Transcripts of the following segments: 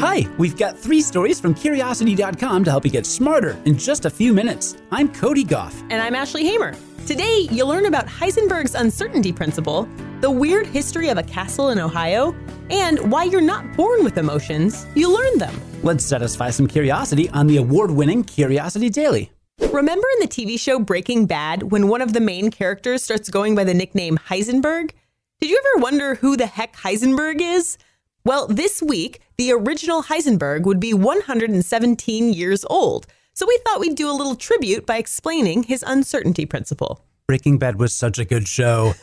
Hi, we've got three stories from Curiosity.com to help you get smarter in just a few minutes. I'm Cody Gough. And I'm Ashley Hamer. Today, you'll learn about Heisenberg's uncertainty principle, the weird history of a castle in Ohio, and why you're not born with emotions, you learn them. Let's satisfy some curiosity on the award winning Curiosity Daily. Remember in the TV show Breaking Bad when one of the main characters starts going by the nickname Heisenberg? Did you ever wonder who the heck Heisenberg is? Well, this week, the original Heisenberg would be 117 years old. So we thought we'd do a little tribute by explaining his uncertainty principle. Breaking Bad was such a good show.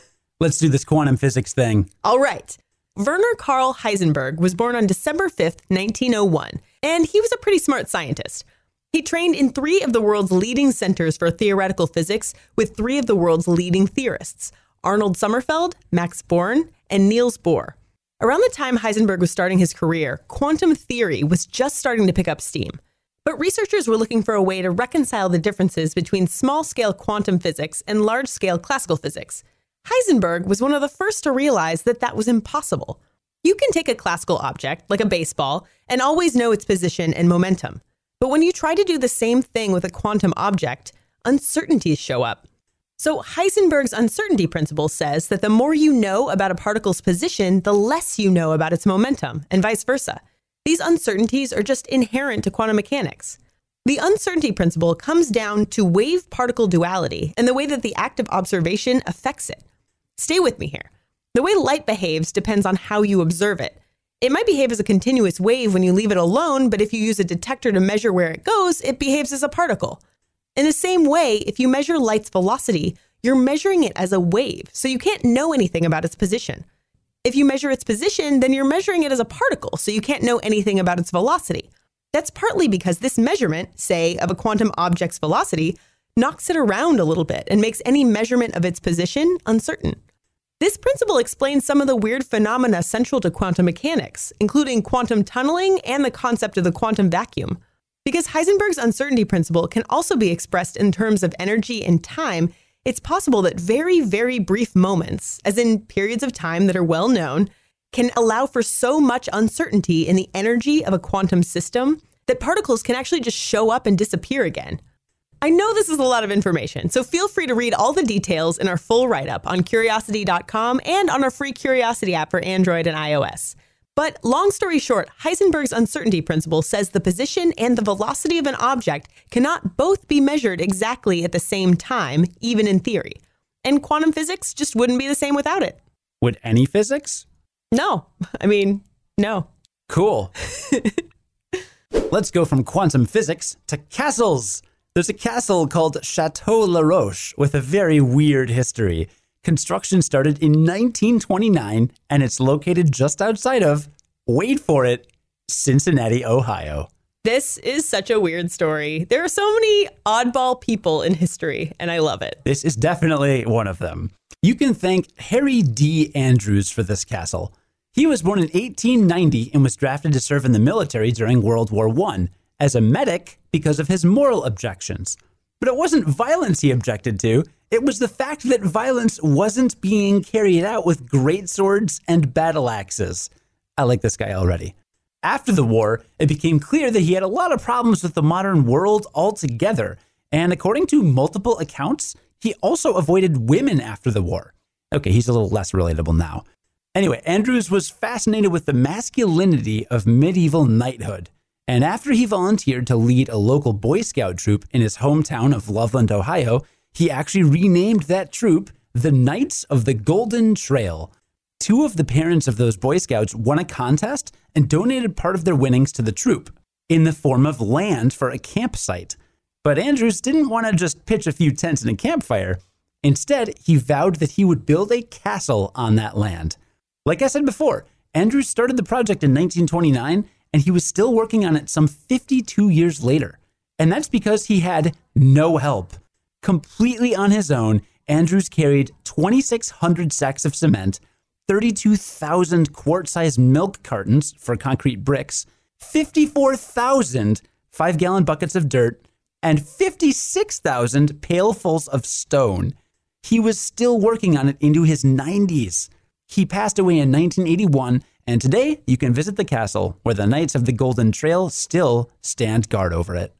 Let's do this quantum physics thing. All right. Werner Karl Heisenberg was born on December 5th, 1901, and he was a pretty smart scientist. He trained in three of the world's leading centers for theoretical physics with three of the world's leading theorists Arnold Sommerfeld, Max Born, and Niels Bohr. Around the time Heisenberg was starting his career, quantum theory was just starting to pick up steam. But researchers were looking for a way to reconcile the differences between small scale quantum physics and large scale classical physics. Heisenberg was one of the first to realize that that was impossible. You can take a classical object, like a baseball, and always know its position and momentum. But when you try to do the same thing with a quantum object, uncertainties show up. So, Heisenberg's uncertainty principle says that the more you know about a particle's position, the less you know about its momentum, and vice versa. These uncertainties are just inherent to quantum mechanics. The uncertainty principle comes down to wave particle duality and the way that the act of observation affects it. Stay with me here. The way light behaves depends on how you observe it. It might behave as a continuous wave when you leave it alone, but if you use a detector to measure where it goes, it behaves as a particle. In the same way, if you measure light's velocity, you're measuring it as a wave, so you can't know anything about its position. If you measure its position, then you're measuring it as a particle, so you can't know anything about its velocity. That's partly because this measurement, say, of a quantum object's velocity, knocks it around a little bit and makes any measurement of its position uncertain. This principle explains some of the weird phenomena central to quantum mechanics, including quantum tunneling and the concept of the quantum vacuum. Because Heisenberg's uncertainty principle can also be expressed in terms of energy and time, it's possible that very, very brief moments, as in periods of time that are well known, can allow for so much uncertainty in the energy of a quantum system that particles can actually just show up and disappear again. I know this is a lot of information, so feel free to read all the details in our full write up on curiosity.com and on our free Curiosity app for Android and iOS. But long story short, Heisenberg's uncertainty principle says the position and the velocity of an object cannot both be measured exactly at the same time, even in theory. And quantum physics just wouldn't be the same without it. Would any physics? No. I mean, no. Cool. Let's go from quantum physics to castles. There's a castle called Chateau La Roche with a very weird history. Construction started in 1929 and it's located just outside of, wait for it, Cincinnati, Ohio. This is such a weird story. There are so many oddball people in history, and I love it. This is definitely one of them. You can thank Harry D. Andrews for this castle. He was born in 1890 and was drafted to serve in the military during World War I as a medic because of his moral objections. But it wasn't violence he objected to, it was the fact that violence wasn't being carried out with great swords and battle axes. I like this guy already. After the war, it became clear that he had a lot of problems with the modern world altogether, and according to multiple accounts, he also avoided women after the war. Okay, he's a little less relatable now. Anyway, Andrews was fascinated with the masculinity of medieval knighthood, and after he volunteered to lead a local Boy Scout troop in his hometown of Loveland, Ohio, he actually renamed that troop the Knights of the Golden Trail. Two of the parents of those Boy Scouts won a contest and donated part of their winnings to the troop in the form of land for a campsite. But Andrews didn't want to just pitch a few tents and a campfire. Instead, he vowed that he would build a castle on that land. Like I said before, Andrews started the project in 1929 and he was still working on it some 52 years later. And that's because he had no help. Completely on his own, Andrews carried 2,600 sacks of cement, 32,000 quart sized milk cartons for concrete bricks, 54,000 five gallon buckets of dirt, and 56,000 pailfuls of stone. He was still working on it into his 90s. He passed away in 1981 and today you can visit the castle where the Knights of the Golden Trail still stand guard over it.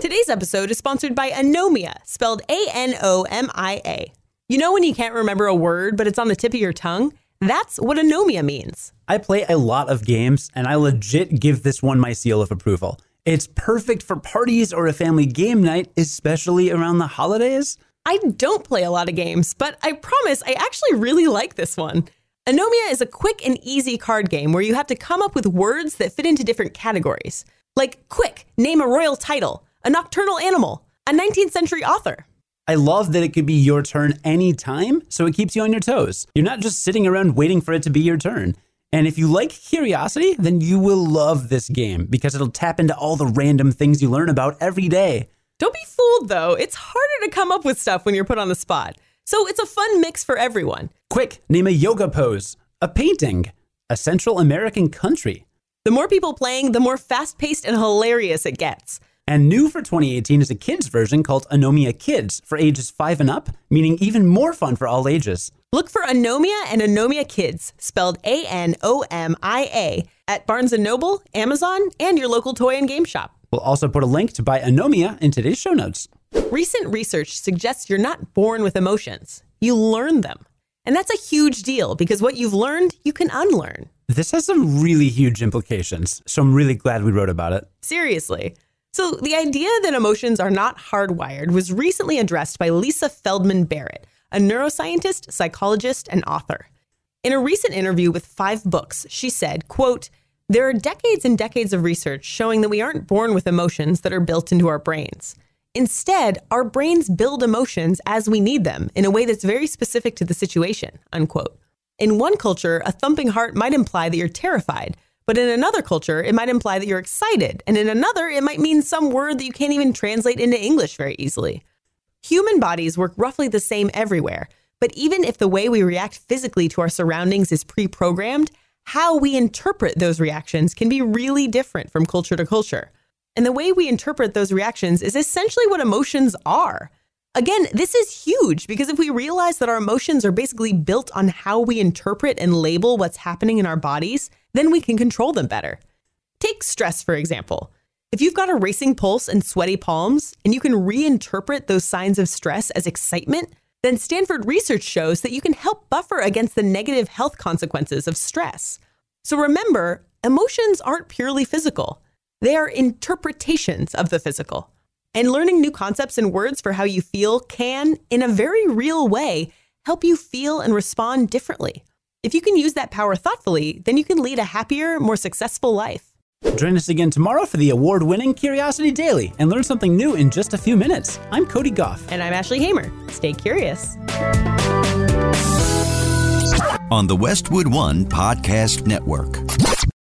Today's episode is sponsored by Anomia, spelled A N O M I A. You know when you can't remember a word, but it's on the tip of your tongue? That's what anomia means. I play a lot of games, and I legit give this one my seal of approval. It's perfect for parties or a family game night, especially around the holidays. I don't play a lot of games, but I promise I actually really like this one. Anomia is a quick and easy card game where you have to come up with words that fit into different categories. Like, quick, name a royal title, a nocturnal animal, a 19th century author. I love that it could be your turn anytime, so it keeps you on your toes. You're not just sitting around waiting for it to be your turn. And if you like curiosity, then you will love this game because it'll tap into all the random things you learn about every day. Don't be fooled though, it's harder to come up with stuff when you're put on the spot. So it's a fun mix for everyone. Quick, name a yoga pose, a painting, a Central American country. The more people playing, the more fast paced and hilarious it gets. And new for 2018 is a kids version called Anomia Kids for ages 5 and up, meaning even more fun for all ages. Look for Anomia and Anomia Kids, spelled A N O M I A, at Barnes & Noble, Amazon, and your local toy and game shop. We'll also put a link to buy Anomia in today's show notes. Recent research suggests you're not born with emotions, you learn them. And that's a huge deal because what you've learned, you can unlearn. This has some really huge implications, so I'm really glad we wrote about it. Seriously. So, the idea that emotions are not hardwired was recently addressed by Lisa Feldman Barrett, a neuroscientist, psychologist, and author. In a recent interview with 5 Books, she said, quote, "There are decades and decades of research showing that we aren't born with emotions that are built into our brains. Instead, our brains build emotions as we need them in a way that's very specific to the situation." Unquote. In one culture, a thumping heart might imply that you're terrified, but in another culture, it might imply that you're excited, and in another, it might mean some word that you can't even translate into English very easily. Human bodies work roughly the same everywhere, but even if the way we react physically to our surroundings is pre programmed, how we interpret those reactions can be really different from culture to culture. And the way we interpret those reactions is essentially what emotions are. Again, this is huge because if we realize that our emotions are basically built on how we interpret and label what's happening in our bodies, then we can control them better. Take stress, for example. If you've got a racing pulse and sweaty palms, and you can reinterpret those signs of stress as excitement, then Stanford research shows that you can help buffer against the negative health consequences of stress. So remember, emotions aren't purely physical, they are interpretations of the physical. And learning new concepts and words for how you feel can, in a very real way, help you feel and respond differently. If you can use that power thoughtfully, then you can lead a happier, more successful life. Join us again tomorrow for the award winning Curiosity Daily and learn something new in just a few minutes. I'm Cody Gough. And I'm Ashley Hamer. Stay curious. On the Westwood One Podcast Network.